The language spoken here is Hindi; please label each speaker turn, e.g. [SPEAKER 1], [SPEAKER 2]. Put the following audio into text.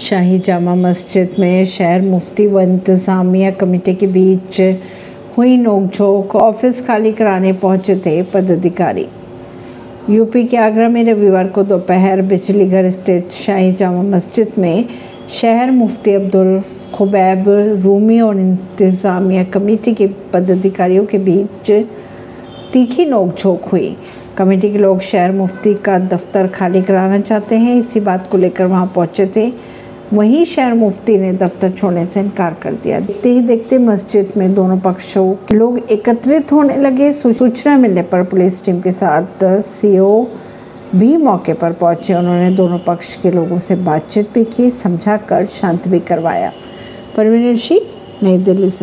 [SPEAKER 1] शाही जामा मस्जिद में शहर मुफ्ती व इंतज़ामिया कमेटी के बीच हुई नोकझोंक। ऑफ़िस खाली कराने पहुँचे थे पदाधिकारी। यूपी के आगरा में रविवार को दोपहर बिजली घर स्थित शाही जामा मस्जिद में शहर मुफ्ती अब्दुल खुबैब, रूमी और इंतज़ामिया कमेटी के पदाधिकारियों के बीच तीखी नोकझोंक हुई। कमेटी के लोग शहर मुफ्ती का दफ्तर खाली कराना चाहते हैं, इसी बात को लेकर वहाँ पहुँचे थे वहीं शहर मुफ्ती ने दफ्तर छोड़ने से इनकार कर दिया। देखते ही देखते मस्जिद में दोनों पक्षों के लोग एकत्रित होने लगे। सूचना मिलने पर पुलिस टीम के साथ सीओ भी मौके पर पहुँचे। उन्होंने दोनों पक्ष के लोगों से बातचीत भी की समझा कर शांत भी करवाया। परवीन सिंह, नई दिल्ली से।